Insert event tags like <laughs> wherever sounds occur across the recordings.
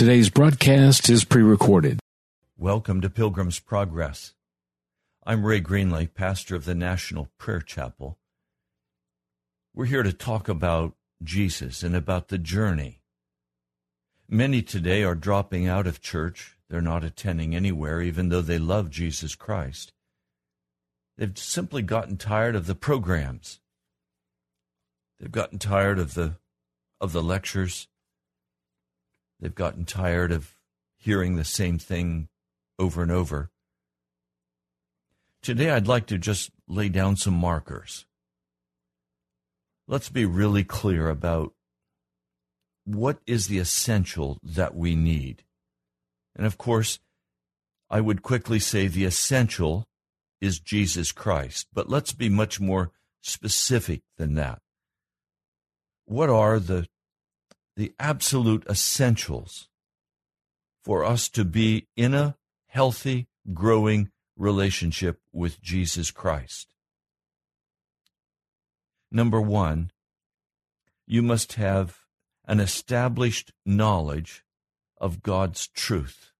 Today's broadcast is pre recorded. Welcome to Pilgrim's Progress. I'm Ray Greenlake, pastor of the National Prayer Chapel. We're here to talk about Jesus and about the journey. Many today are dropping out of church. They're not attending anywhere, even though they love Jesus Christ. They've simply gotten tired of the programs. They've gotten tired of the of the lectures. They've gotten tired of hearing the same thing over and over. Today, I'd like to just lay down some markers. Let's be really clear about what is the essential that we need. And of course, I would quickly say the essential is Jesus Christ, but let's be much more specific than that. What are the the absolute essentials for us to be in a healthy, growing relationship with Jesus Christ. Number one, you must have an established knowledge of God's truth.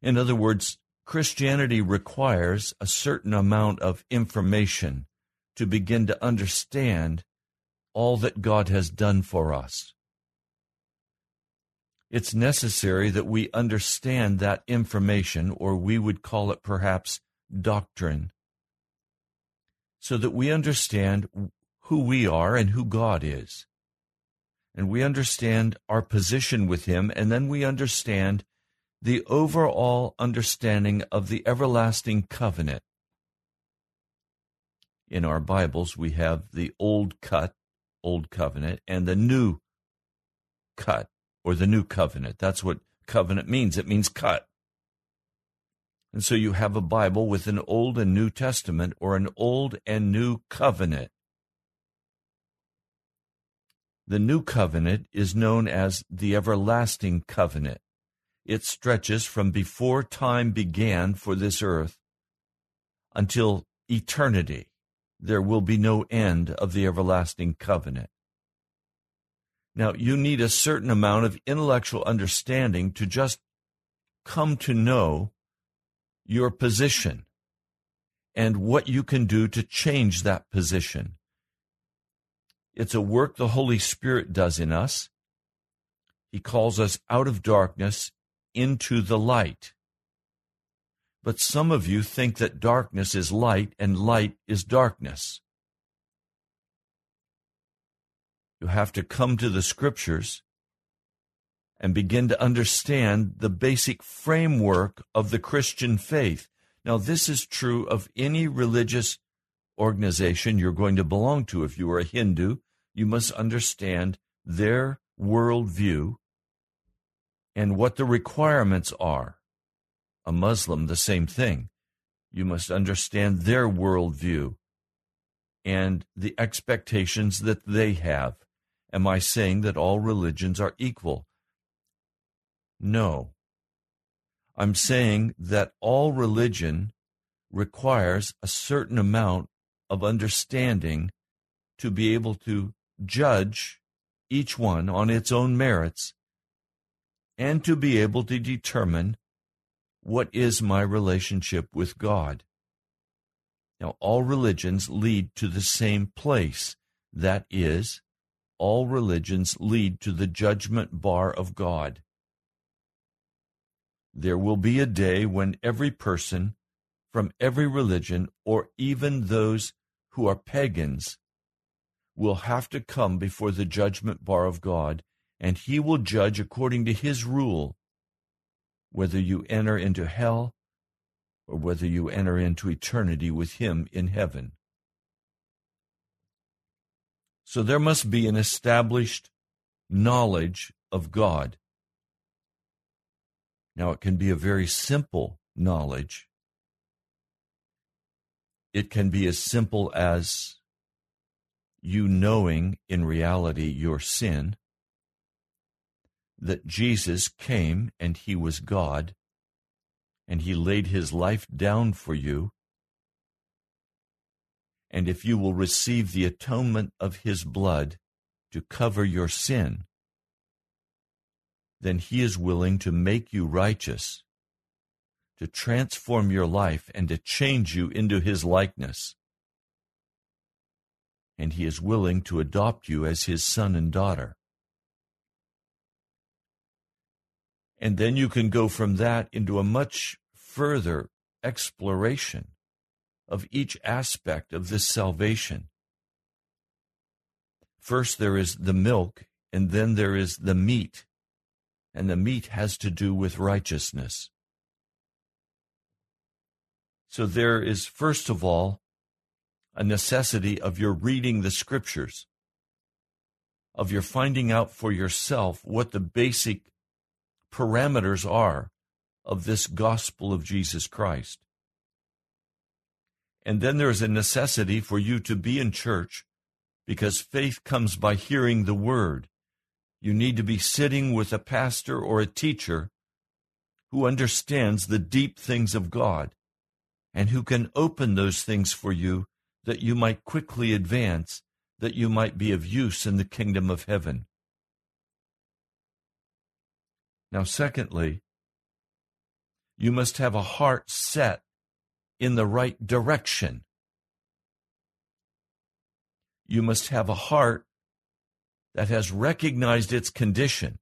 In other words, Christianity requires a certain amount of information to begin to understand all that God has done for us it's necessary that we understand that information, or we would call it perhaps doctrine, so that we understand who we are and who God is. And we understand our position with Him, and then we understand the overall understanding of the everlasting covenant. In our Bibles, we have the Old Cut, Old Covenant, and the New Cut, or the new covenant. That's what covenant means. It means cut. And so you have a Bible with an Old and New Testament or an Old and New Covenant. The New Covenant is known as the Everlasting Covenant. It stretches from before time began for this earth until eternity. There will be no end of the Everlasting Covenant. Now, you need a certain amount of intellectual understanding to just come to know your position and what you can do to change that position. It's a work the Holy Spirit does in us. He calls us out of darkness into the light. But some of you think that darkness is light and light is darkness. You have to come to the scriptures and begin to understand the basic framework of the Christian faith. Now, this is true of any religious organization you're going to belong to. If you are a Hindu, you must understand their worldview and what the requirements are. A Muslim, the same thing. You must understand their worldview and the expectations that they have. Am I saying that all religions are equal? No. I'm saying that all religion requires a certain amount of understanding to be able to judge each one on its own merits and to be able to determine what is my relationship with God. Now, all religions lead to the same place that is, all religions lead to the judgment bar of God. There will be a day when every person from every religion, or even those who are pagans, will have to come before the judgment bar of God, and He will judge according to His rule whether you enter into hell or whether you enter into eternity with Him in heaven. So there must be an established knowledge of God. Now, it can be a very simple knowledge. It can be as simple as you knowing in reality your sin, that Jesus came and he was God, and he laid his life down for you. And if you will receive the atonement of his blood to cover your sin, then he is willing to make you righteous, to transform your life, and to change you into his likeness. And he is willing to adopt you as his son and daughter. And then you can go from that into a much further exploration of each aspect of this salvation. First, there is the milk, and then there is the meat and the meat has to do with righteousness. So there is, first of all, a necessity of your reading the scriptures, of your finding out for yourself what the basic parameters are of this gospel of Jesus Christ. And then there is a necessity for you to be in church because faith comes by hearing the word. You need to be sitting with a pastor or a teacher who understands the deep things of God and who can open those things for you that you might quickly advance, that you might be of use in the kingdom of heaven. Now, secondly, you must have a heart set in the right direction. You must have a heart that has recognized its condition.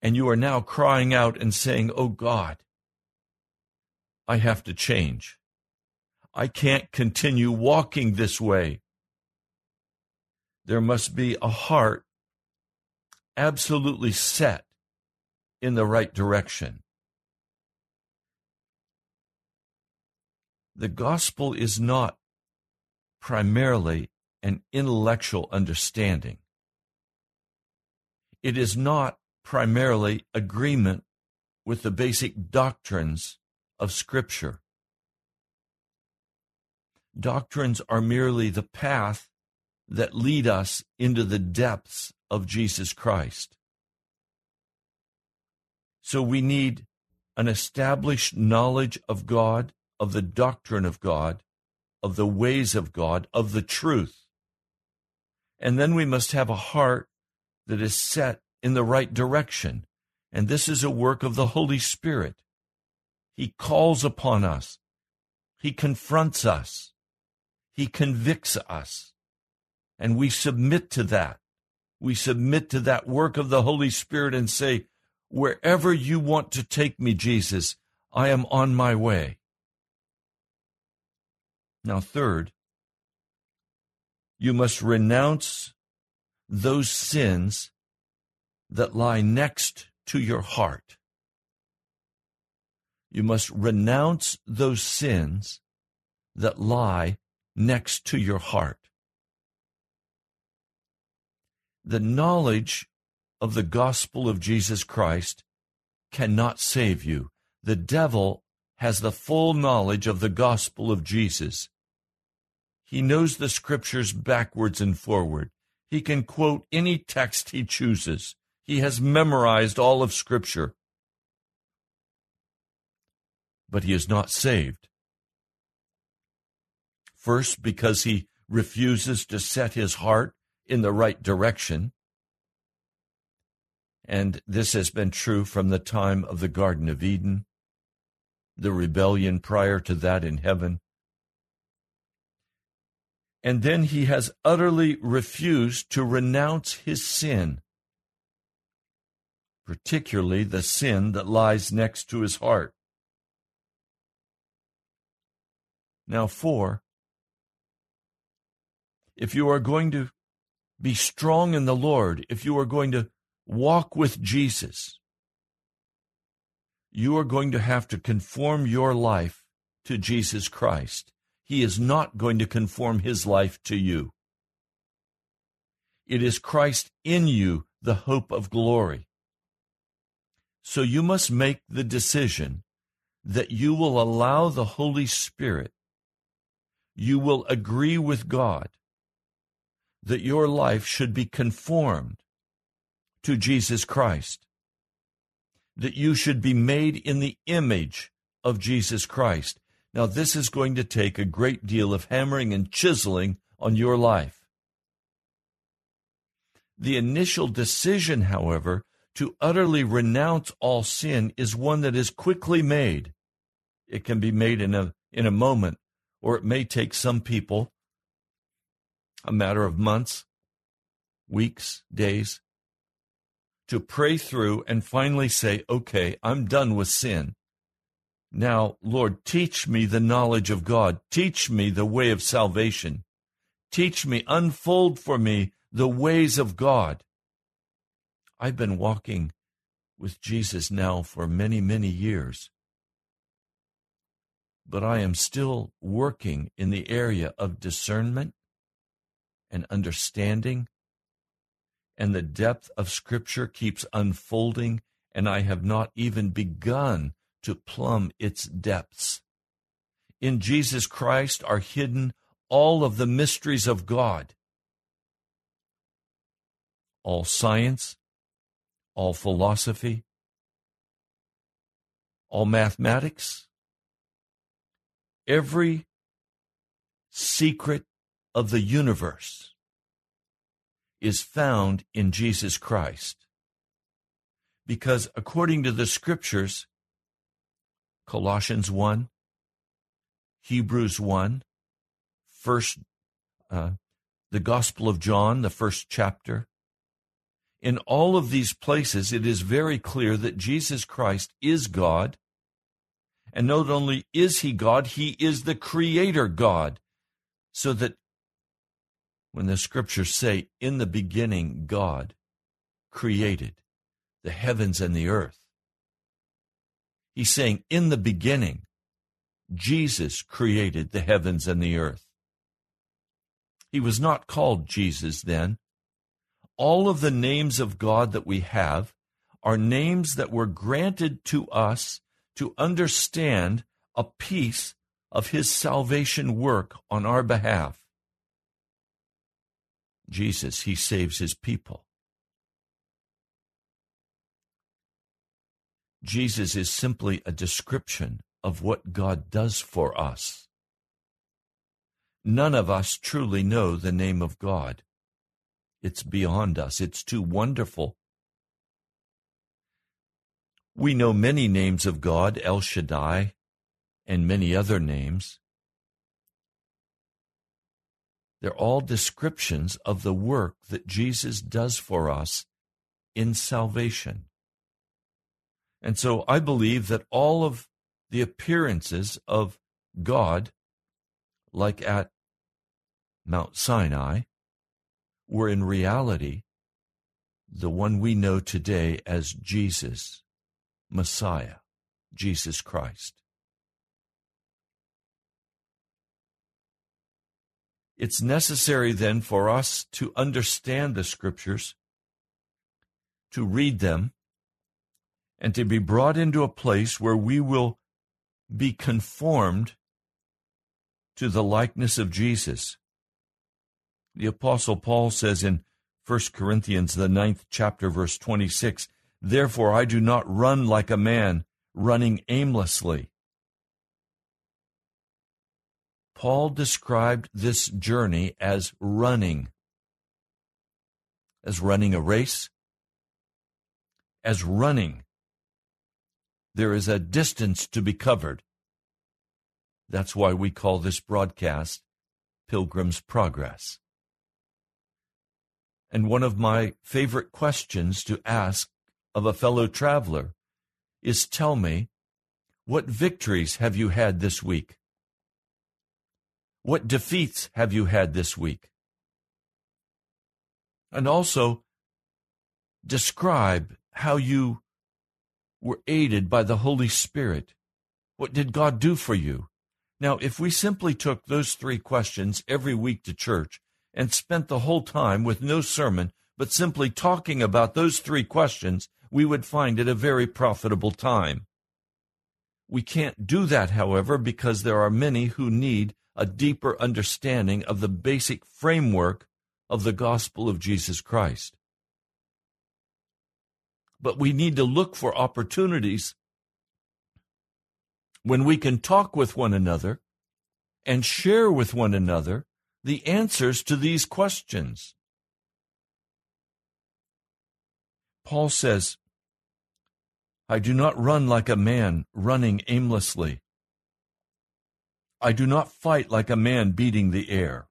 And you are now crying out and saying, Oh God, I have to change. I can't continue walking this way. There must be a heart absolutely set in the right direction. The gospel is not primarily an intellectual understanding. It is not primarily agreement with the basic doctrines of Scripture. Doctrines are merely the path that lead us into the depths of Jesus Christ. So we need an established knowledge of God, of the doctrine of God, of the ways of God, of the truth. And then we must have a heart that is set in the right direction. And this is a work of the Holy Spirit. He calls upon us. He confronts us. He convicts us. And we submit to that. We submit to that work of the Holy Spirit and say, Wherever you want to take me, Jesus, I am on my way. Now, third, you must renounce those sins that lie next to your heart. You must renounce those sins that lie next to your heart. The knowledge of the gospel of Jesus Christ cannot save you. The devil has the full knowledge of the gospel of Jesus. He knows the scriptures backwards and forward. He can quote any text he chooses. He has memorized all of scripture. But he is not saved. First, because he refuses to set his heart in the right direction. And this has been true from the time of the Garden of Eden, the rebellion prior to that in heaven, and then he has utterly refused to renounce his sin, particularly the sin that lies next to his heart. Now, four, if you are going to be strong in the Lord, if you are going to walk with Jesus, you are going to have to conform your life to Jesus Christ. He is not going to conform his life to you. It is Christ in you, the hope of glory. So you must make the decision that you will allow the Holy Spirit, you will agree with God that your life should be conformed to Jesus Christ, that you should be made in the image of Jesus Christ. Now, this is going to take a great deal of hammering and chiseling on your life. The initial decision, however, to utterly renounce all sin is one that is quickly made. It can be made in a, in a moment, or it may take some people a matter of months, weeks, days, to pray through and finally say, okay, I'm done with sin. Now, Lord, teach me the knowledge of God. Teach me the way of salvation. Teach me, unfold for me the ways of God. I've been walking with Jesus now for many, many years. But I am still working in the area of discernment and understanding, and the depth of Scripture keeps unfolding, and I have not even begun to plumb its depths. In Jesus Christ are hidden all of the mysteries of God all science, all philosophy, all mathematics, every secret of the universe is found in Jesus Christ. Because according to the scriptures, Colossians 1, Hebrews 1, first, uh, the Gospel of John, the first chapter, in all of these places, it is very clear that Jesus Christ is God. And not only is he God, he is the creator God. So that when the scriptures say, in the beginning, God created the heavens and the earth, he's saying, in the beginning, Jesus created the heavens and the earth. He was not called Jesus then all of the names of God that we have are names that were granted to us to understand a piece of his salvation work on our behalf. Jesus, he saves his people. Jesus is simply a description of what God does for us. None of us truly know the name of God. It's beyond us. It's too wonderful. We know many names of God, El Shaddai, and many other names. They're all descriptions of the work that Jesus does for us in salvation. And so I believe that all of the appearances of God, like at Mount Sinai, were in reality the one we know today as Jesus, Messiah, Jesus Christ. It's necessary then for us to understand the scriptures, to read them, and to be brought into a place where we will be conformed to the likeness of Jesus. The Apostle Paul says in 1 Corinthians, the ninth chapter, verse 26, Therefore I do not run like a man running aimlessly. Paul described this journey as running, as running a race, as running. There is a distance to be covered. That's why we call this broadcast Pilgrim's Progress. And one of my favorite questions to ask of a fellow traveler is tell me, what victories have you had this week? What defeats have you had this week? And also, describe how you were aided by the Holy Spirit. What did God do for you? Now, if we simply took those three questions every week to church and spent the whole time with no sermon, but simply talking about those three questions, we would find it a very profitable time. We can't do that, however, because there are many who need a deeper understanding of the basic framework of the gospel of Jesus Christ. But we need to look for opportunities when we can talk with one another and share with one another the answers to these questions. Paul says, I do not run like a man running aimlessly. I do not fight like a man beating the air.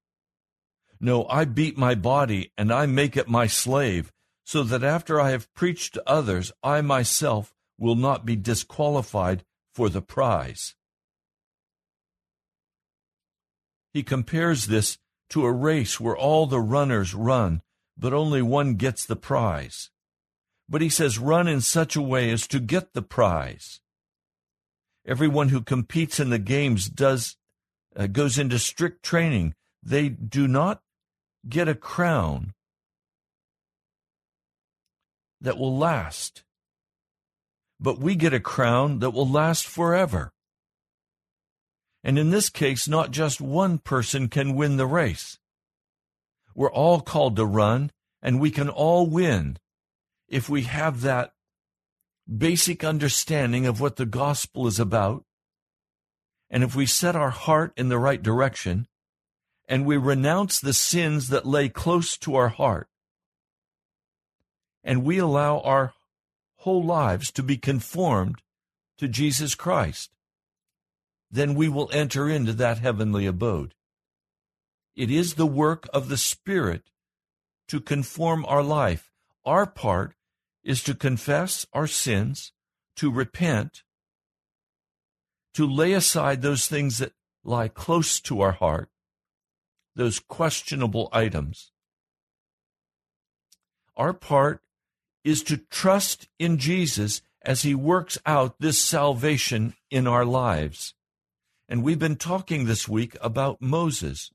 No, I beat my body and I make it my slave, so that after I have preached to others, I myself will not be disqualified for the prize. He compares this to a race where all the runners run, but only one gets the prize. But he says, run in such a way as to get the prize. Everyone who competes in the games does uh, goes into strict training. They do not get a crown that will last, but we get a crown that will last forever. And in this case, not just one person can win the race. We're all called to run, and we can all win if we have that basic understanding of what the gospel is about, and if we set our heart in the right direction, and we renounce the sins that lay close to our heart, and we allow our whole lives to be conformed to Jesus Christ, then we will enter into that heavenly abode. It is the work of the Spirit to conform our life. Our part is to confess our sins, to repent, to lay aside those things that lie close to our heart, those questionable items. Our part is to trust in Jesus as he works out this salvation in our lives. And we've been talking this week about Moses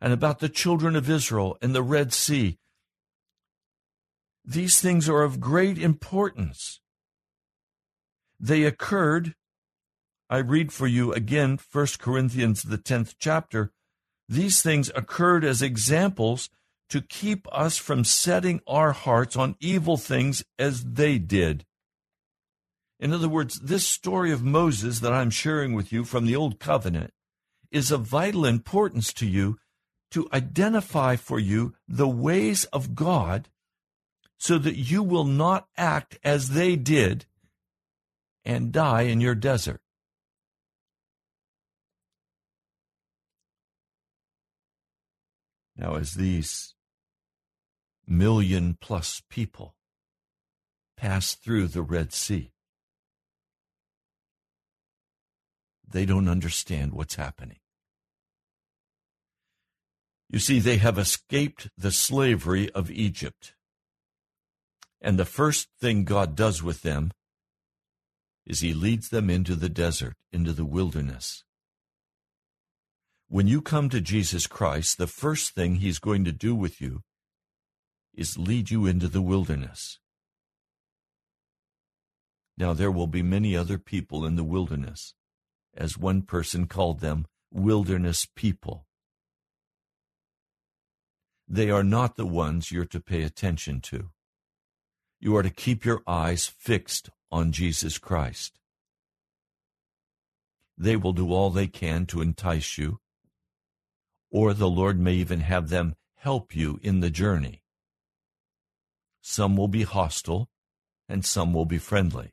and about the children of Israel and the Red Sea these things are of great importance. They occurred, I read for you again 1 Corinthians, the 10th chapter. These things occurred as examples to keep us from setting our hearts on evil things as they did. In other words, this story of Moses that I'm sharing with you from the Old Covenant is of vital importance to you to identify for you the ways of God so that you will not act as they did and die in your desert. Now, as these million plus people pass through the Red Sea, they don't understand what's happening. You see, they have escaped the slavery of Egypt. And the first thing God does with them is He leads them into the desert, into the wilderness. When you come to Jesus Christ, the first thing He's going to do with you is lead you into the wilderness. Now, there will be many other people in the wilderness, as one person called them, wilderness people. They are not the ones you're to pay attention to you are to keep your eyes fixed on Jesus Christ. They will do all they can to entice you, or the Lord may even have them help you in the journey. Some will be hostile, and some will be friendly.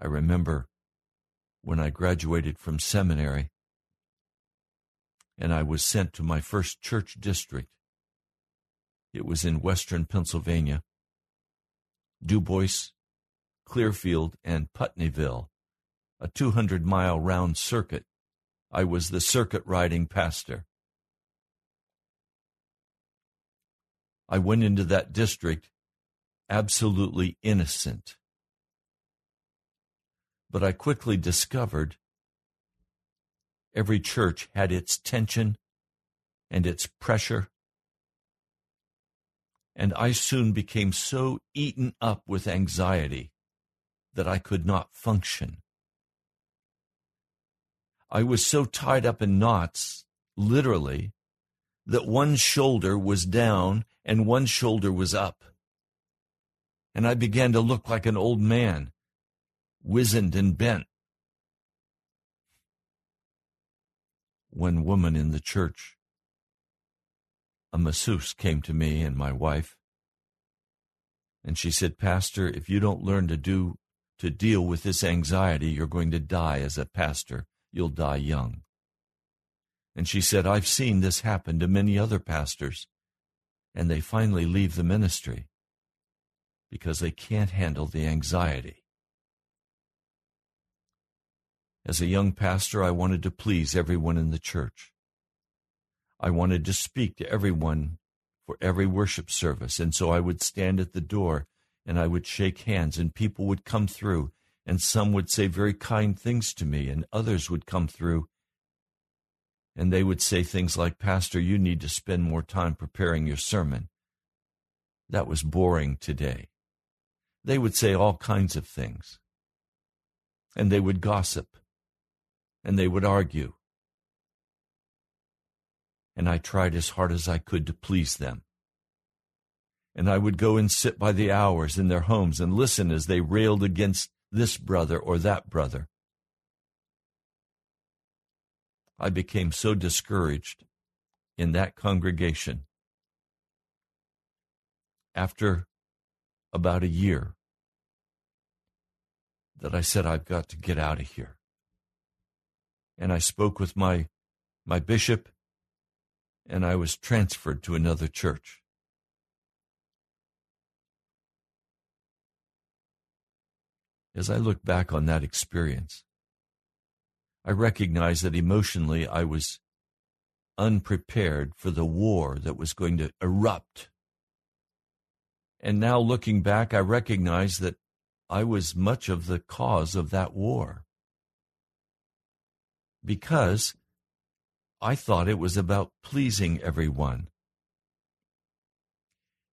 I remember when I graduated from seminary and I was sent to my first church district it was in western Pennsylvania. Du Bois, Clearfield, and Putneyville, a 200 mile round circuit. I was the circuit riding pastor. I went into that district absolutely innocent. But I quickly discovered Every church had its tension and its pressure. And I soon became so eaten up with anxiety that I could not function. I was so tied up in knots, literally, that one shoulder was down and one shoulder was up. And I began to look like an old man, wizened and bent. One woman in the church, a masseuse, came to me and my wife, and she said, Pastor, if you don't learn to do to deal with this anxiety, you're going to die as a pastor. You'll die young. And she said, I've seen this happen to many other pastors, and they finally leave the ministry because they can't handle the anxiety. As a young pastor, I wanted to please everyone in the church. I wanted to speak to everyone for every worship service, and so I would stand at the door and I would shake hands, and people would come through, and some would say very kind things to me, and others would come through and they would say things like, Pastor, you need to spend more time preparing your sermon. That was boring today. They would say all kinds of things. And they would gossip. And they would argue. And I tried as hard as I could to please them. And I would go and sit by the hours in their homes and listen as they railed against this brother or that brother. I became so discouraged in that congregation. After about a year, that I said, I've got to get out of here. And I spoke with my, my bishop, and I was transferred to another church. As I look back on that experience, I recognized that emotionally I was unprepared for the war that was going to erupt. And now looking back, I recognize that I was much of the cause of that war. Because I thought it was about pleasing everyone.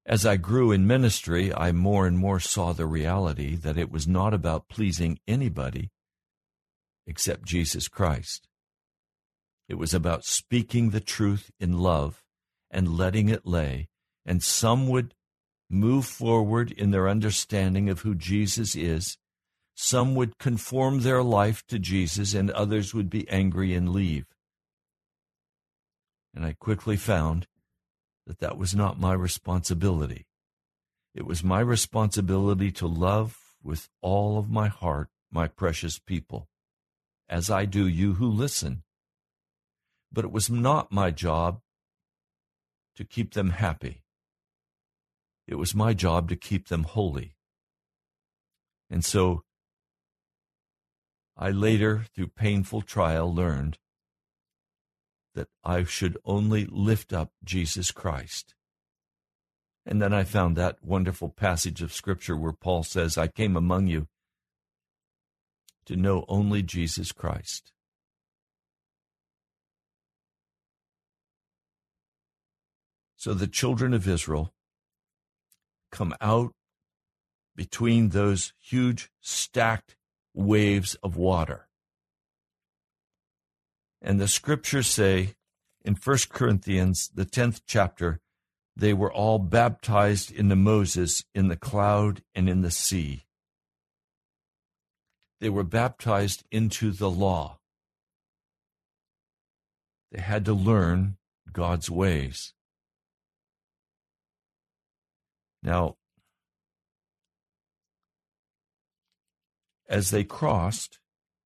As I grew in ministry, I more and more saw the reality that it was not about pleasing anybody, except Jesus Christ. It was about speaking the truth in love and letting it lay, and some would move forward in their understanding of who Jesus is. Some would conform their life to Jesus, and others would be angry and leave. And I quickly found that that was not my responsibility. It was my responsibility to love with all of my heart my precious people as I do you who listen. But it was not my job to keep them happy. It was my job to keep them holy. And so I later, through painful trial, learned that I should only lift up Jesus Christ. And then I found that wonderful passage of Scripture where Paul says, I came among you to know only Jesus Christ. So the children of Israel come out between those huge stacked waves of water. And the scriptures say in 1 Corinthians, the 10th chapter, they were all baptized into Moses in the cloud and in the sea. They were baptized into the law. They had to learn God's ways. Now, as they crossed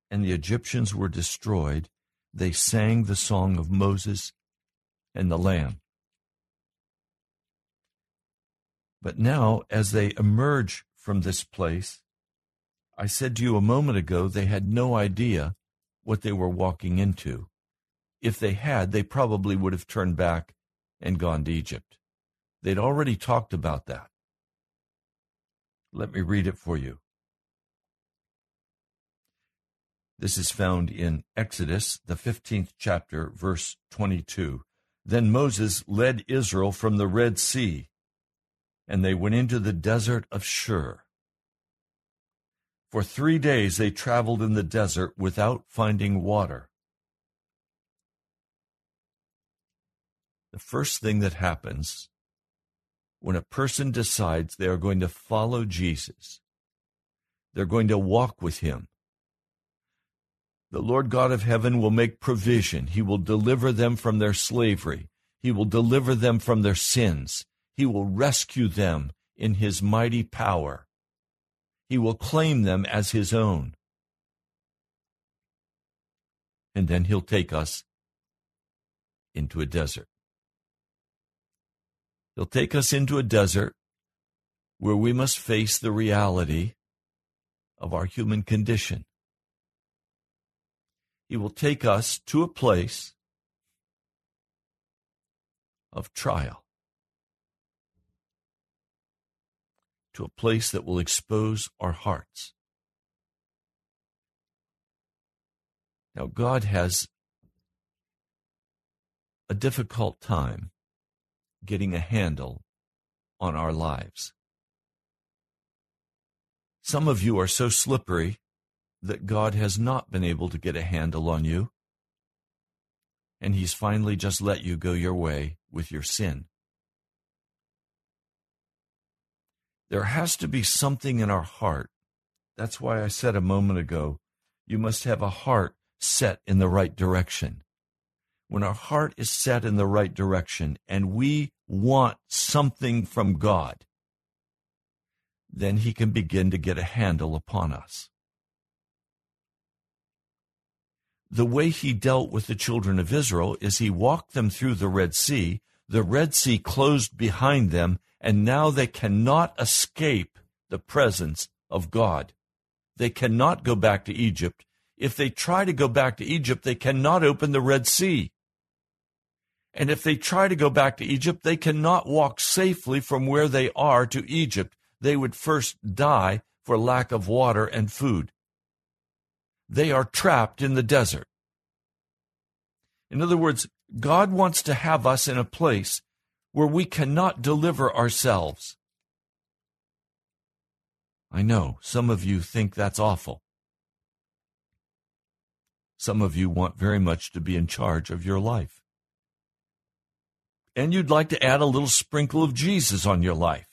and the Egyptians were destroyed, they sang the song of Moses and the Lamb. But now, as they emerge from this place, I said to you a moment ago they had no idea what they were walking into. If they had, they probably would have turned back and gone to Egypt. They'd already talked about that. Let me read it for you. This is found in Exodus, the 15th chapter, verse 22. Then Moses led Israel from the Red Sea, and they went into the desert of Shur. For three days they traveled in the desert without finding water. The first thing that happens when a person decides they are going to follow Jesus, they're going to walk with him. The Lord God of heaven will make provision. He will deliver them from their slavery. He will deliver them from their sins. He will rescue them in his mighty power. He will claim them as his own. And then he'll take us into a desert. He'll take us into a desert where we must face the reality of our human condition. He will take us to a place of trial, to a place that will expose our hearts. Now, God has a difficult time getting a handle on our lives. Some of you are so slippery that God has not been able to get a handle on you, and He's finally just let you go your way with your sin. There has to be something in our heart. That's why I said a moment ago, you must have a heart set in the right direction when our heart is set in the right direction and we want something from God, then He can begin to get a handle upon us. The way He dealt with the children of Israel is He walked them through the Red Sea. The Red Sea closed behind them, and now they cannot escape the presence of God. They cannot go back to Egypt. If they try to go back to Egypt, they cannot open the Red Sea. And if they try to go back to Egypt, they cannot walk safely from where they are to Egypt. They would first die for lack of water and food. They are trapped in the desert. In other words, God wants to have us in a place where we cannot deliver ourselves. I know some of you think that's awful. Some of you want very much to be in charge of your life and you'd like to add a little sprinkle of Jesus on your life.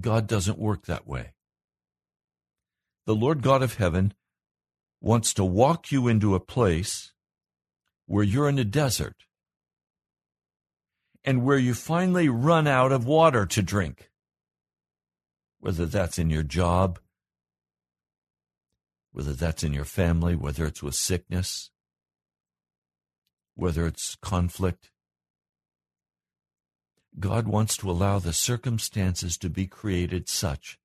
God doesn't work that way. The Lord God of heaven wants to walk you into a place where you're in a desert and where you finally run out of water to drink. Whether that's in your job, whether that's in your family, whether it's with sickness, whether it's conflict. God wants to allow the circumstances to be created such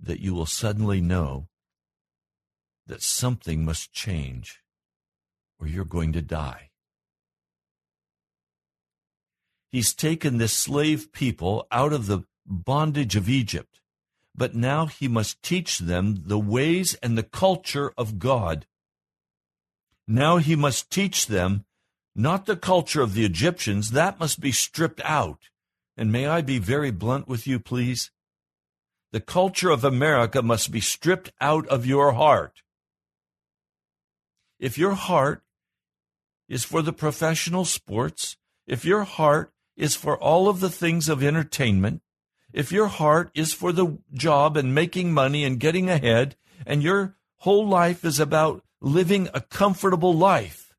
that you will suddenly know that something must change or you're going to die. He's taken this slave people out of the bondage of Egypt, but now he must teach them the ways and the culture of God now he must teach them not the culture of the Egyptians, that must be stripped out. And may I be very blunt with you, please? The culture of America must be stripped out of your heart. If your heart is for the professional sports, if your heart is for all of the things of entertainment, if your heart is for the job and making money and getting ahead, and your whole life is about living a comfortable life.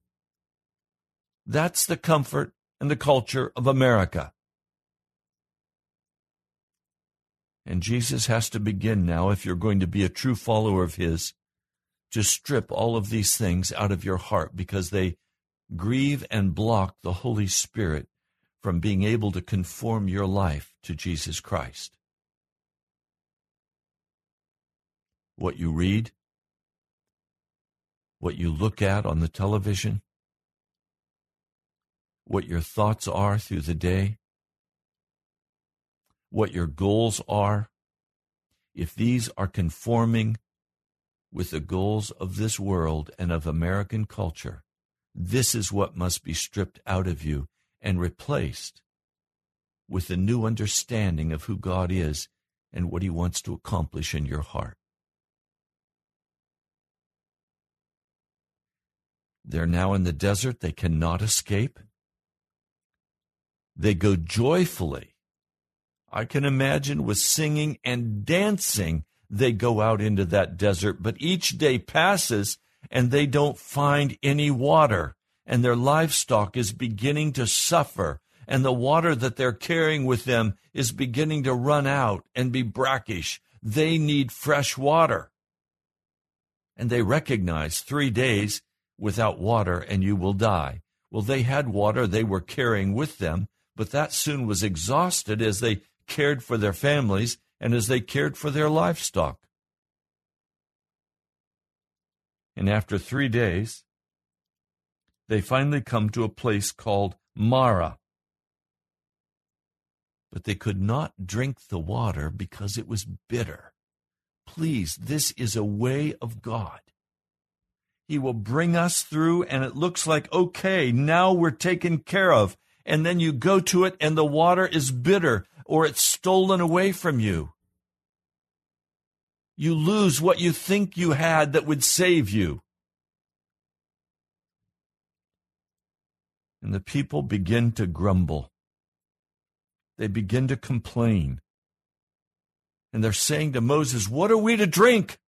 That's the comfort and the culture of America. And Jesus has to begin now, if you're going to be a true follower of His, to strip all of these things out of your heart because they grieve and block the Holy Spirit from being able to conform your life to Jesus Christ. What you read, what you look at on the television, what your thoughts are through the day, what your goals are. if these are conforming with the goals of this world and of American culture, this is what must be stripped out of you and replaced with a new understanding of who God is and what He wants to accomplish in your heart. They're now in the desert. They cannot escape. They go joyfully. I can imagine with singing and dancing, they go out into that desert. But each day passes and they don't find any water, and their livestock is beginning to suffer, and the water that they're carrying with them is beginning to run out and be brackish. They need fresh water. And they recognize three days without water and you will die. Well, they had water they were carrying with them, but that soon was exhausted as they cared for their families and as they cared for their livestock. And after three days, they finally come to a place called Marah. But they could not drink the water because it was bitter. Please, this is a way of God. He will bring us through, and it looks like, okay, now we're taken care of. And then you go to it, and the water is bitter, or it's stolen away from you. You lose what you think you had that would save you. And the people begin to grumble. They begin to complain. And they're saying to Moses, What are we to drink?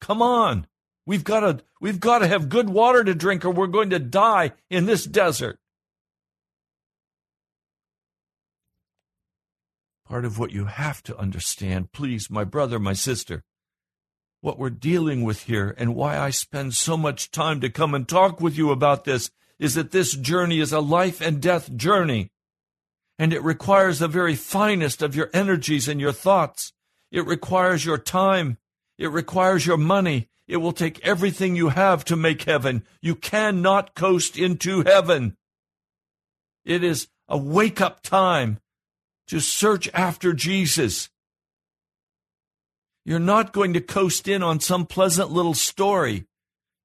Come on. We've got to we've got to have good water to drink or we're going to die in this desert. Part of what you have to understand, please, my brother, my sister, what we're dealing with here and why I spend so much time to come and talk with you about this is that this journey is a life and death journey. And it requires the very finest of your energies and your thoughts. It requires your time. It requires your money. It will take everything you have to make heaven. You cannot coast into heaven. It is a wake up time to search after Jesus. You're not going to coast in on some pleasant little story.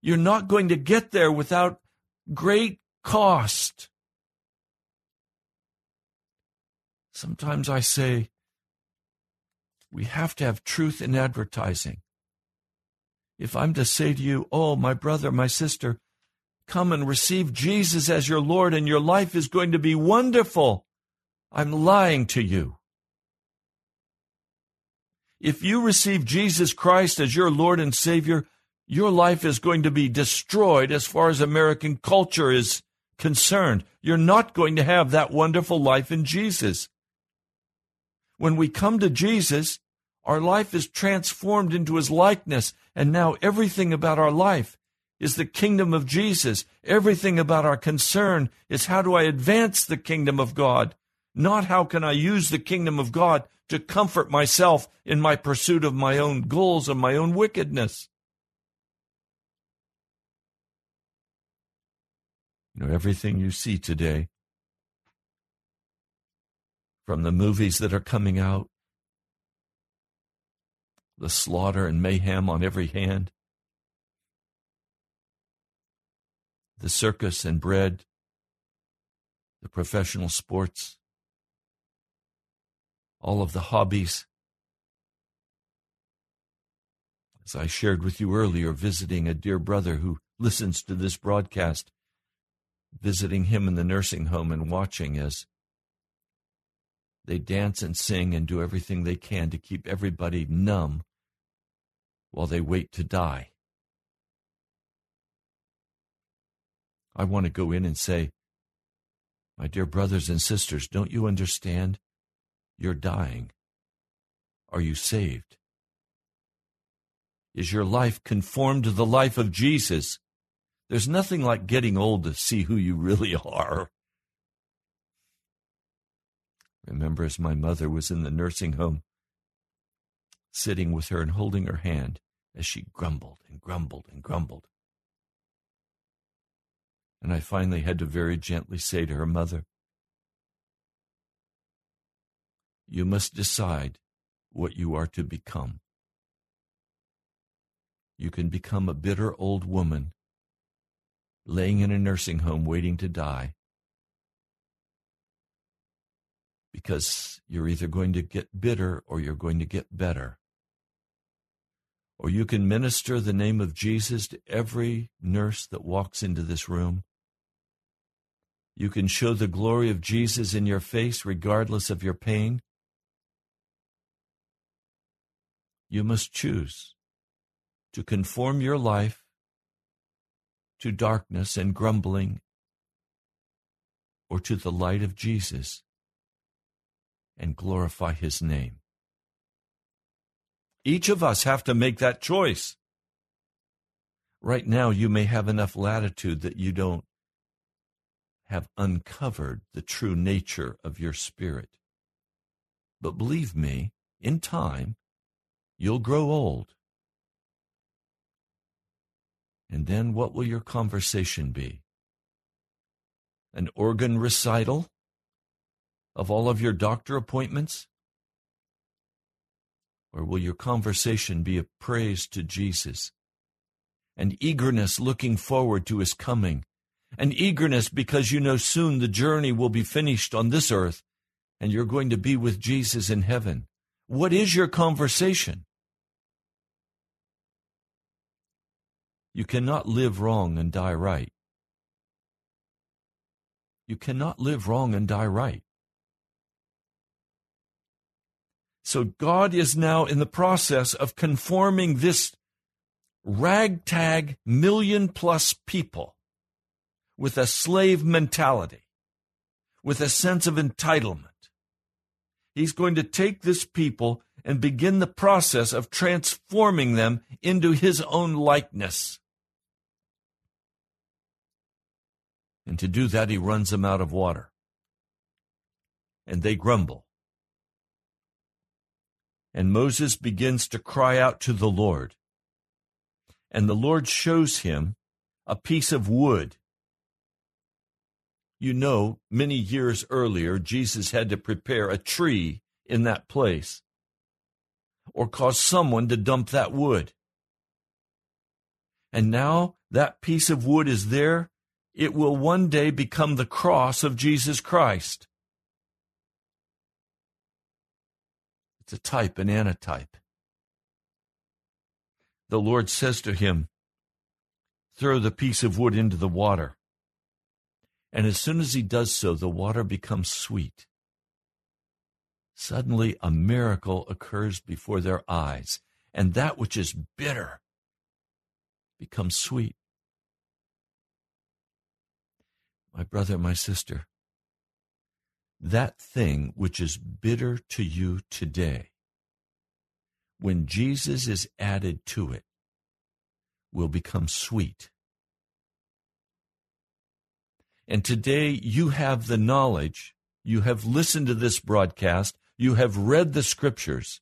You're not going to get there without great cost. Sometimes I say, we have to have truth in advertising if I'm to say to you, Oh, my brother, my sister, come and receive Jesus as your Lord and your life is going to be wonderful, I'm lying to you. If you receive Jesus Christ as your Lord and Savior, your life is going to be destroyed as far as American culture is concerned. You're not going to have that wonderful life in Jesus. When we come to Jesus, our life is transformed into his likeness, and now everything about our life is the kingdom of Jesus. Everything about our concern is how do I advance the kingdom of God, not how can I use the kingdom of God to comfort myself in my pursuit of my own goals and my own wickedness. You know, everything you see today, from the movies that are coming out the slaughter and mayhem on every hand, the circus and bread, the professional sports, all of the hobbies. As I shared with you earlier, visiting a dear brother who listens to this broadcast, visiting him in the nursing home and watching as they dance and sing and do everything they can to keep everybody numb while they wait to die. I want to go in and say, My dear brothers and sisters, don't you understand? You're dying. Are you saved? Is your life conformed to the life of Jesus? There's nothing like getting old to see who you really <laughs> are. Remember, as my mother was in the nursing home, sitting with her and holding her hand as she grumbled and grumbled and grumbled. And I finally had to very gently say to her mother, You must decide what you are to become. You can become a bitter old woman laying in a nursing home waiting to die because you're either going to get bitter or you're going to get better. Or you can minister the name of Jesus to every nurse that walks into this room. You can show the glory of Jesus in your face regardless of your pain. You must choose to conform your life to darkness and grumbling or to the light of Jesus and glorify his name. Each of us have to make that choice. Right now, you may have enough latitude that you don't have uncovered the true nature of your spirit. But believe me, in time, you'll grow old. And then what will your conversation be? An organ recital of all of your doctor appointments? Or will your conversation be a praise to Jesus? An eagerness looking forward to his coming? An eagerness because you know soon the journey will be finished on this earth and you're going to be with Jesus in heaven? What is your conversation? You cannot live wrong and die right. You cannot live wrong and die right. So God is now in the process of conforming this ragtag million plus people with a slave mentality, with a sense of entitlement. He's going to take this people and begin the process of transforming them into his own likeness. And to do that, he runs them out of water. And they grumble. And Moses begins to cry out to the Lord. And the Lord shows him a piece of wood. You know, many years earlier, Jesus had to prepare a tree in that place or cause someone to dump that wood. And now that piece of wood is there. It will one day become the cross of Jesus Christ. It's a type, an antitype. The Lord says to him, Throw the piece of wood into the water. And as soon as he does so, the water becomes sweet. Suddenly, a miracle occurs before their eyes, and that which is bitter becomes sweet. My brother, my sister, that thing which is bitter to you today, when Jesus is added to it, will become sweet. And today you have the knowledge, you have listened to this broadcast, you have read the scriptures.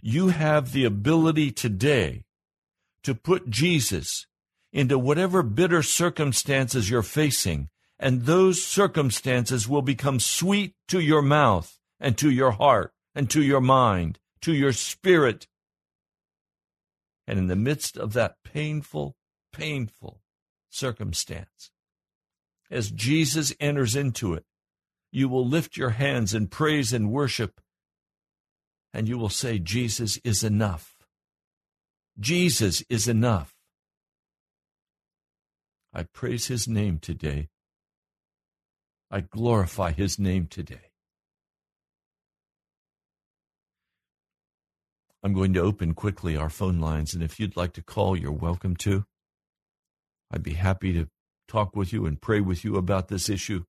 You have the ability today to put Jesus into whatever bitter circumstances you're facing and those circumstances will become sweet to your mouth and to your heart and to your mind, to your spirit. And in the midst of that painful, painful circumstance, as Jesus enters into it, you will lift your hands in praise and worship, and you will say, Jesus is enough. Jesus is enough. I praise his name today I glorify his name today. I'm going to open quickly our phone lines, and if you'd like to call, you're welcome to. I'd be happy to talk with you and pray with you about this issue.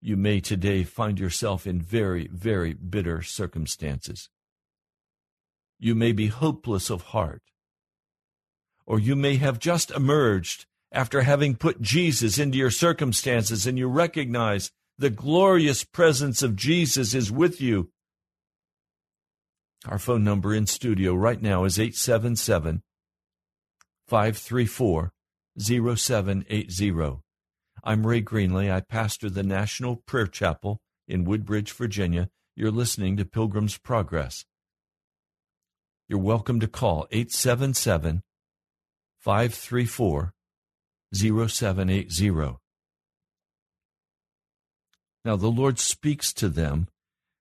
You may today find yourself in very, very bitter circumstances. You may be hopeless of heart, or you may have just emerged after having put Jesus into your circumstances and you recognize the glorious presence of Jesus is with you. Our phone number in studio right now is 877 534 0780. I'm Ray Greenley. I pastor the National Prayer Chapel in Woodbridge, Virginia. You're listening to Pilgrim's Progress. You're welcome to call 877 534 0780. Now the Lord speaks to them.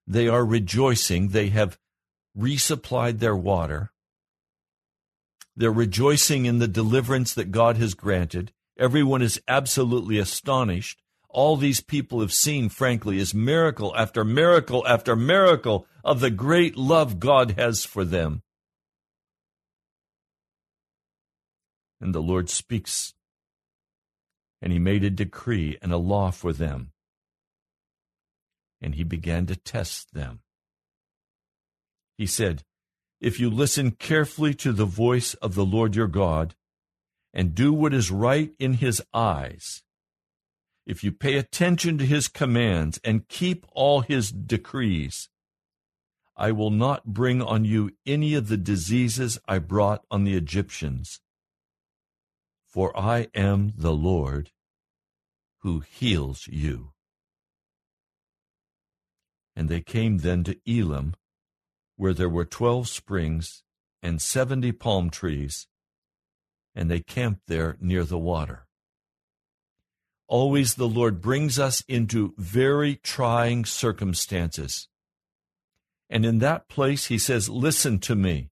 They are rejoicing. They have resupplied their water. They're rejoicing in the deliverance that God has granted. Everyone is absolutely astonished. All these people have seen, frankly, is miracle after miracle after miracle of the great love God has for them. And the Lord speaks, and He made a decree and a law for them and he began to test them. He said, If you listen carefully to the voice of the Lord your God, and do what is right in his eyes, if you pay attention to his commands and keep all his decrees, I will not bring on you any of the diseases I brought on the Egyptians. For I am the Lord who heals you. And they came then to Elim, where there were twelve springs and seventy palm trees, and they camped there near the water. Always the Lord brings us into very trying circumstances. And in that place, he says, Listen to me.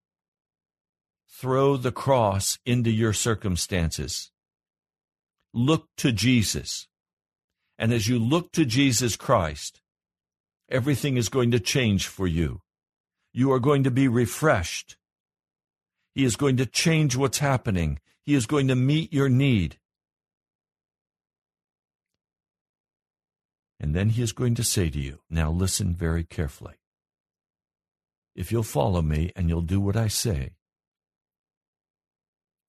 Throw the cross into your circumstances. Look to Jesus. And as you look to Jesus Christ, everything is going to change for you. You are going to be refreshed. He is going to change what's happening. He is going to meet your need. And then he is going to say to you, Now listen very carefully. If you'll follow me and you'll do what I say,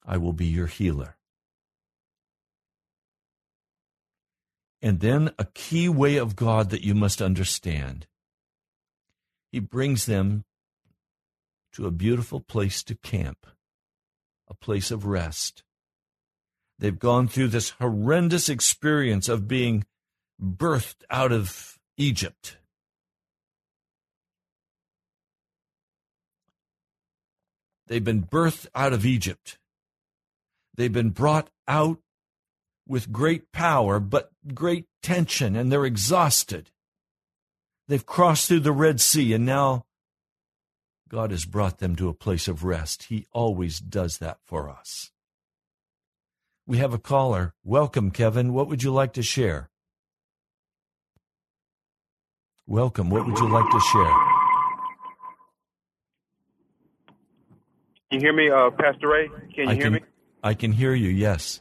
I will be your healer. And then a key way of God that you must understand. He brings them to a beautiful place to camp, a place of rest. They've gone through this horrendous experience of being birthed out of Egypt. They've been birthed out of Egypt. They've been brought out with great power, but great tension, and they're exhausted. They've crossed through the Red Sea, and now God has brought them to a place of rest. He always does that for us. We have a caller. Welcome, Kevin. What would you like to share? Welcome. What would you like to share? Can you hear me, uh, Pastor Ray? Can you I hear can, me? I can hear you, yes.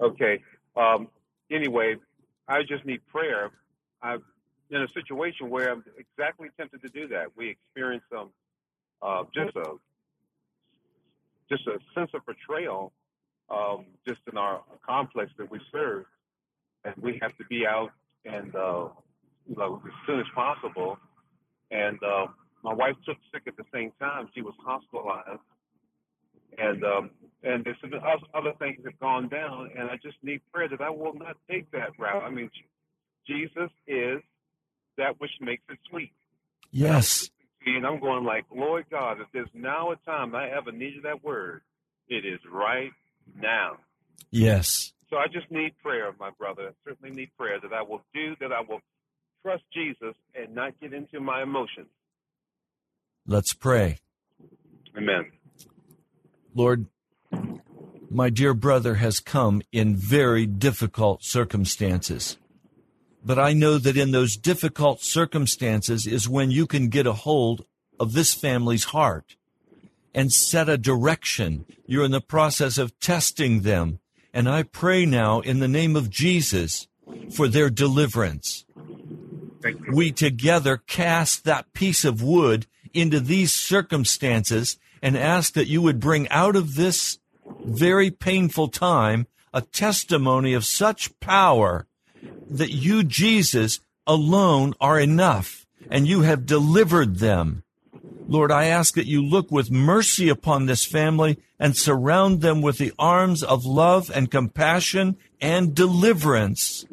Okay. Um, anyway, I just need prayer. I'm in a situation where I'm exactly tempted to do that. We experience some uh, just a just a sense of betrayal um, just in our complex that we serve, and we have to be out and uh, you know, as soon as possible. And uh, my wife took sick at the same time; she was hospitalized, and um, and there's some other things have gone down, and I just need prayer that I will not take that route. I mean, Jesus is that which makes it sweet. Yes. And I'm going like, Lord God, if there's now a time I ever needed that word, it is right now. Yes. So I just need prayer, my brother. I certainly need prayer that I will do, that I will trust Jesus and not get into my emotions. Let's pray. Amen. Lord, my dear brother has come in very difficult circumstances. But I know that in those difficult circumstances is when you can get a hold of this family's heart and set a direction. You're in the process of testing them. And I pray now in the name of Jesus for their deliverance. We together cast that piece of wood into these circumstances and ask that you would bring out of this very painful time a testimony of such power that you, Jesus, alone are enough and you have delivered them. Lord, I ask that you look with mercy upon this family and surround them with the arms of love and compassion and deliverance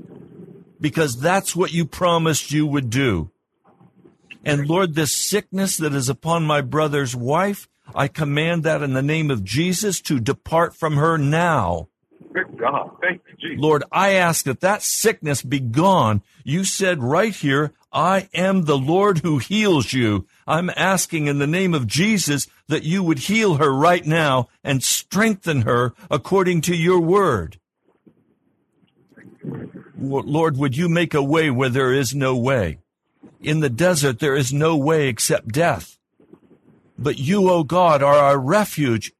because that's what you promised you would do. And Lord, this sickness that is upon my brother's wife, I command that in the name of Jesus to depart from her now. Good God. Thank you, Jesus. Lord, I ask that that sickness be gone. You said right here, I am the Lord who heals you. I'm asking in the name of Jesus that you would heal her right now and strengthen her according to your word. Lord, would you make a way where there is no way? In the desert, there is no way except death. But you, O God, are our refuge,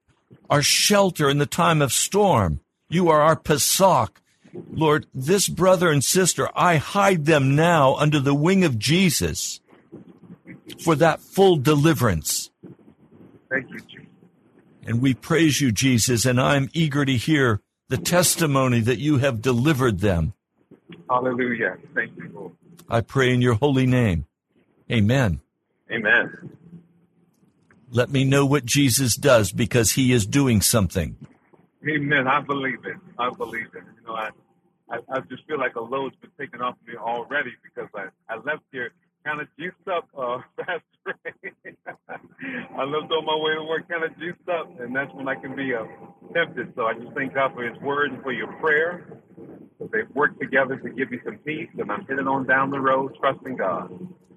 our shelter in the time of storm. You are our Pesach. Lord, this brother and sister, I hide them now under the wing of Jesus for that full deliverance. Thank you, Jesus. And we praise you, Jesus, and I'm eager to hear the testimony that you have delivered them. Hallelujah. Thank you, Lord. I pray in your holy name. Amen. Amen. Let me know what Jesus does because he is doing something. Amen. I believe it. I believe it. You know, I, I, I just feel like a load's been taken off me already because I, I left here kind of juiced up, uh, <laughs> Pastor. I left on my way to work kind of juiced up, and that's when I can be uh, tempted. So I just thank God for His word and for your prayer. They've worked together to give me some peace, and I'm heading on down the road, trusting God.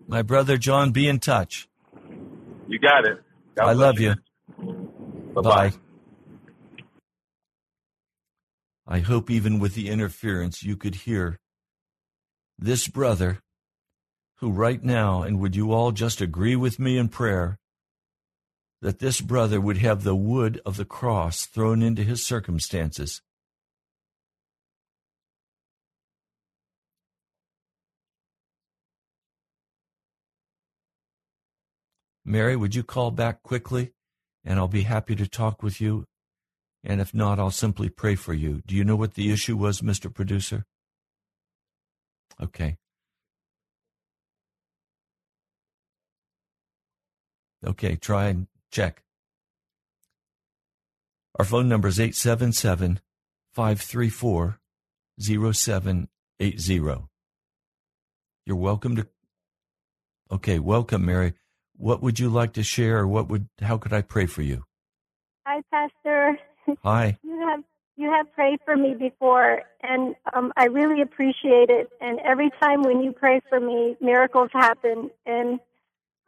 My brother John, be in touch. You got it. God I love you. Bye-bye. Bye. I hope even with the interference you could hear this brother who right now, and would you all just agree with me in prayer, that this brother would have the wood of the cross thrown into his circumstances. Mary, would you call back quickly? And I'll be happy to talk with you. And if not, I'll simply pray for you. Do you know what the issue was, Mr. Producer? Okay. Okay, try and check. Our phone number is 877 534 0780. You're welcome to. Okay, welcome, Mary. What would you like to share, or what would? How could I pray for you? Hi, Pastor. Hi. <laughs> You have you have prayed for me before, and um, I really appreciate it. And every time when you pray for me, miracles happen. And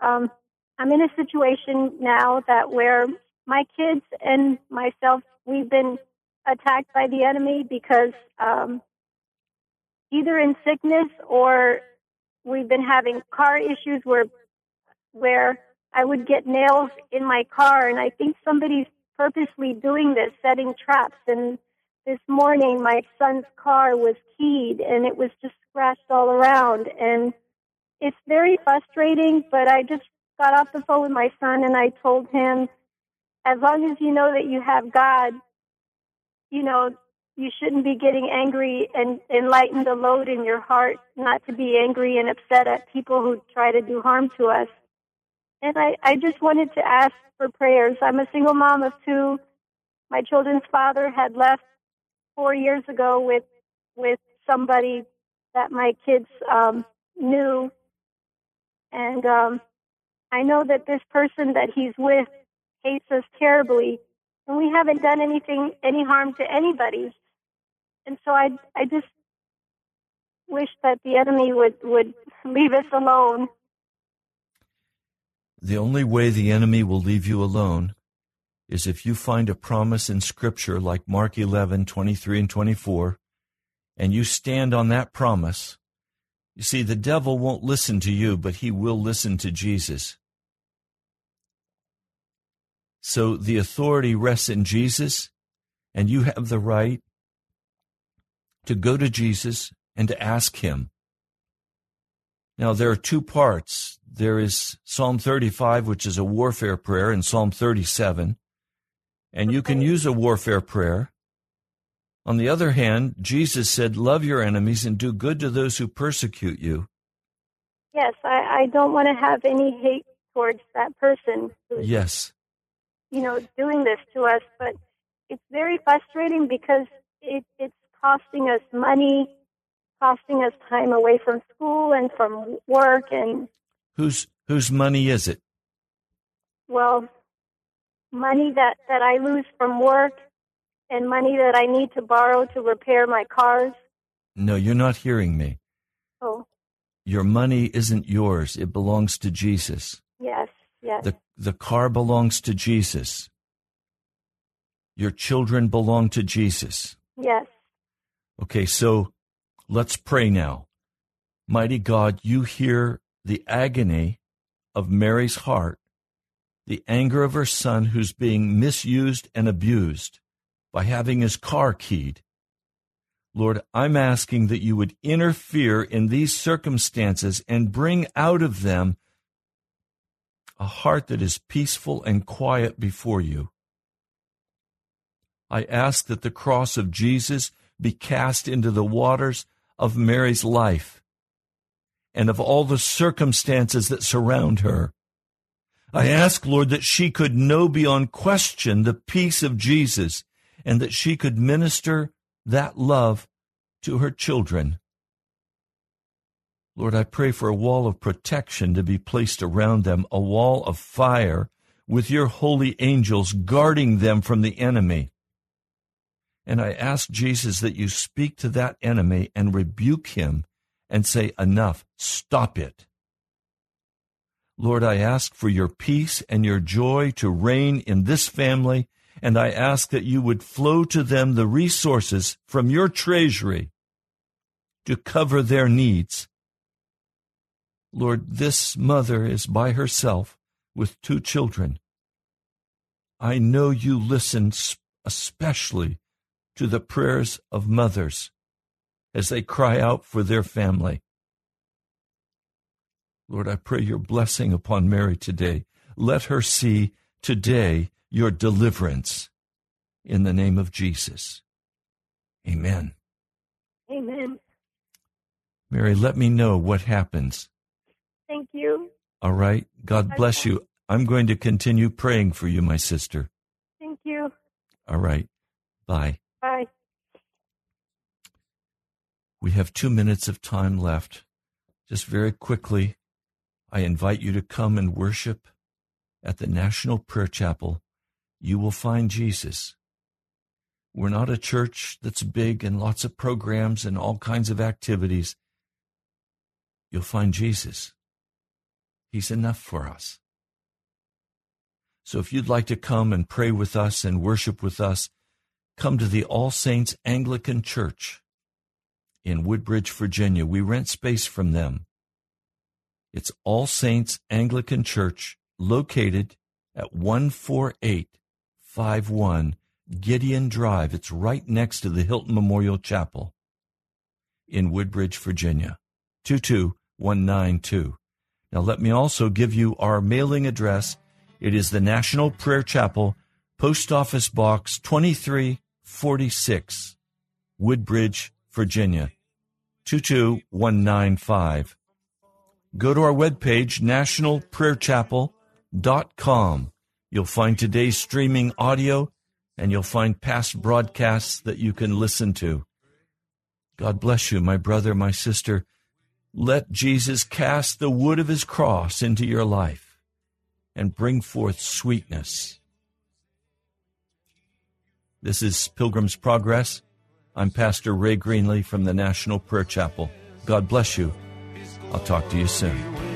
um, I'm in a situation now that where my kids and myself we've been attacked by the enemy because um, either in sickness or we've been having car issues where where I would get nails in my car, and I think somebody's purposely doing this, setting traps. And this morning, my son's car was keyed, and it was just scratched all around. And it's very frustrating, but I just got off the phone with my son, and I told him, as long as you know that you have God, you know, you shouldn't be getting angry and enlighten the load in your heart, not to be angry and upset at people who try to do harm to us. And I, I just wanted to ask for prayers. I'm a single mom of two. My children's father had left four years ago with with somebody that my kids um, knew, and um, I know that this person that he's with hates us terribly, and we haven't done anything any harm to anybody. And so I I just wish that the enemy would would leave us alone The only way the enemy will leave you alone is if you find a promise in Scripture like Mark 11, 23 and 24, and you stand on that promise. You see, the devil won't listen to you, but he will listen to Jesus. So the authority rests in Jesus, and you have the right to go to Jesus and to ask him. Now, there are two parts. There is Psalm 35, which is a warfare prayer, and Psalm 37. And you can use a warfare prayer. On the other hand, Jesus said, Love your enemies and do good to those who persecute you. Yes, I, I don't want to have any hate towards that person who's, Yes. you know, doing this to us, but it's very frustrating because it, it's costing us money, costing us time away from school and from work, and Whose whose money is it? Well, money that, that I lose from work and money that I need to borrow to repair my cars. No, you're not hearing me. Oh, Your money isn't yours. It belongs to Jesus. yes, yes. The the car belongs to Jesus. Your children belong to Jesus. yes. Okay, so let's pray now. Mighty God, you hear the agony of Mary's heart, the anger of her son who's being misused and abused by having his car keyed. Lord, I'm asking that you would interfere in these circumstances and bring out of them a heart that is peaceful and quiet before you. I ask that the cross of Jesus be cast into the waters of Mary's life and of all the circumstances that surround her. I ask, Lord, that she could know beyond question the peace of Jesus and that she could minister that love to her children. Lord, I pray for a wall of protection to be placed around them, a wall of fire with your holy angels guarding them from the enemy. And I ask Jesus that you speak to that enemy and rebuke him and say, Enough, stop it. Lord, I ask for your peace and your joy to reign in this family, and I ask that you would flow to them the resources from your treasury to cover their needs. Lord, this mother is by herself with two children. I know you listen especially to the prayers of mothers as they cry out for their family. Lord, I pray your blessing upon Mary today. Let her see today your deliverance in the name of Jesus. Amen. Amen. Mary, let me know what happens. Thank you. All right. God bless you. I'm going to continue praying for you, my sister. Thank you. All right. Bye. Bye. We have two minutes of time left. Just very quickly, I invite you to come and worship at the National Prayer Chapel. You will find Jesus. We're not a church that's big and lots of programs and all kinds of activities. You'll find Jesus. He's enough for us. So if you'd like to come and pray with us and worship with us, come to the All Saints Anglican Church in Woodbridge, Virginia. We rent space from them. It's All Saints Anglican Church located at 14851 Gideon Drive. It's right next to the Hylton Memorial Chapel in Woodbridge, Virginia, 22192. Now, let me also give you our mailing address. It is the National Prayer Chapel, Post Office Box 2346, Woodbridge, Virginia, 22195. Go to our webpage, nationalprayerchapel.com. You'll find today's streaming audio and you'll find past broadcasts that you can listen to. God bless you, my brother, my sister. Let Jesus cast the wood of his cross into your life and bring forth sweetness. This is Pilgrim's Progress. I'm Pastor Ray Greenley from the National Prayer Chapel. God bless you. I'll talk to you soon.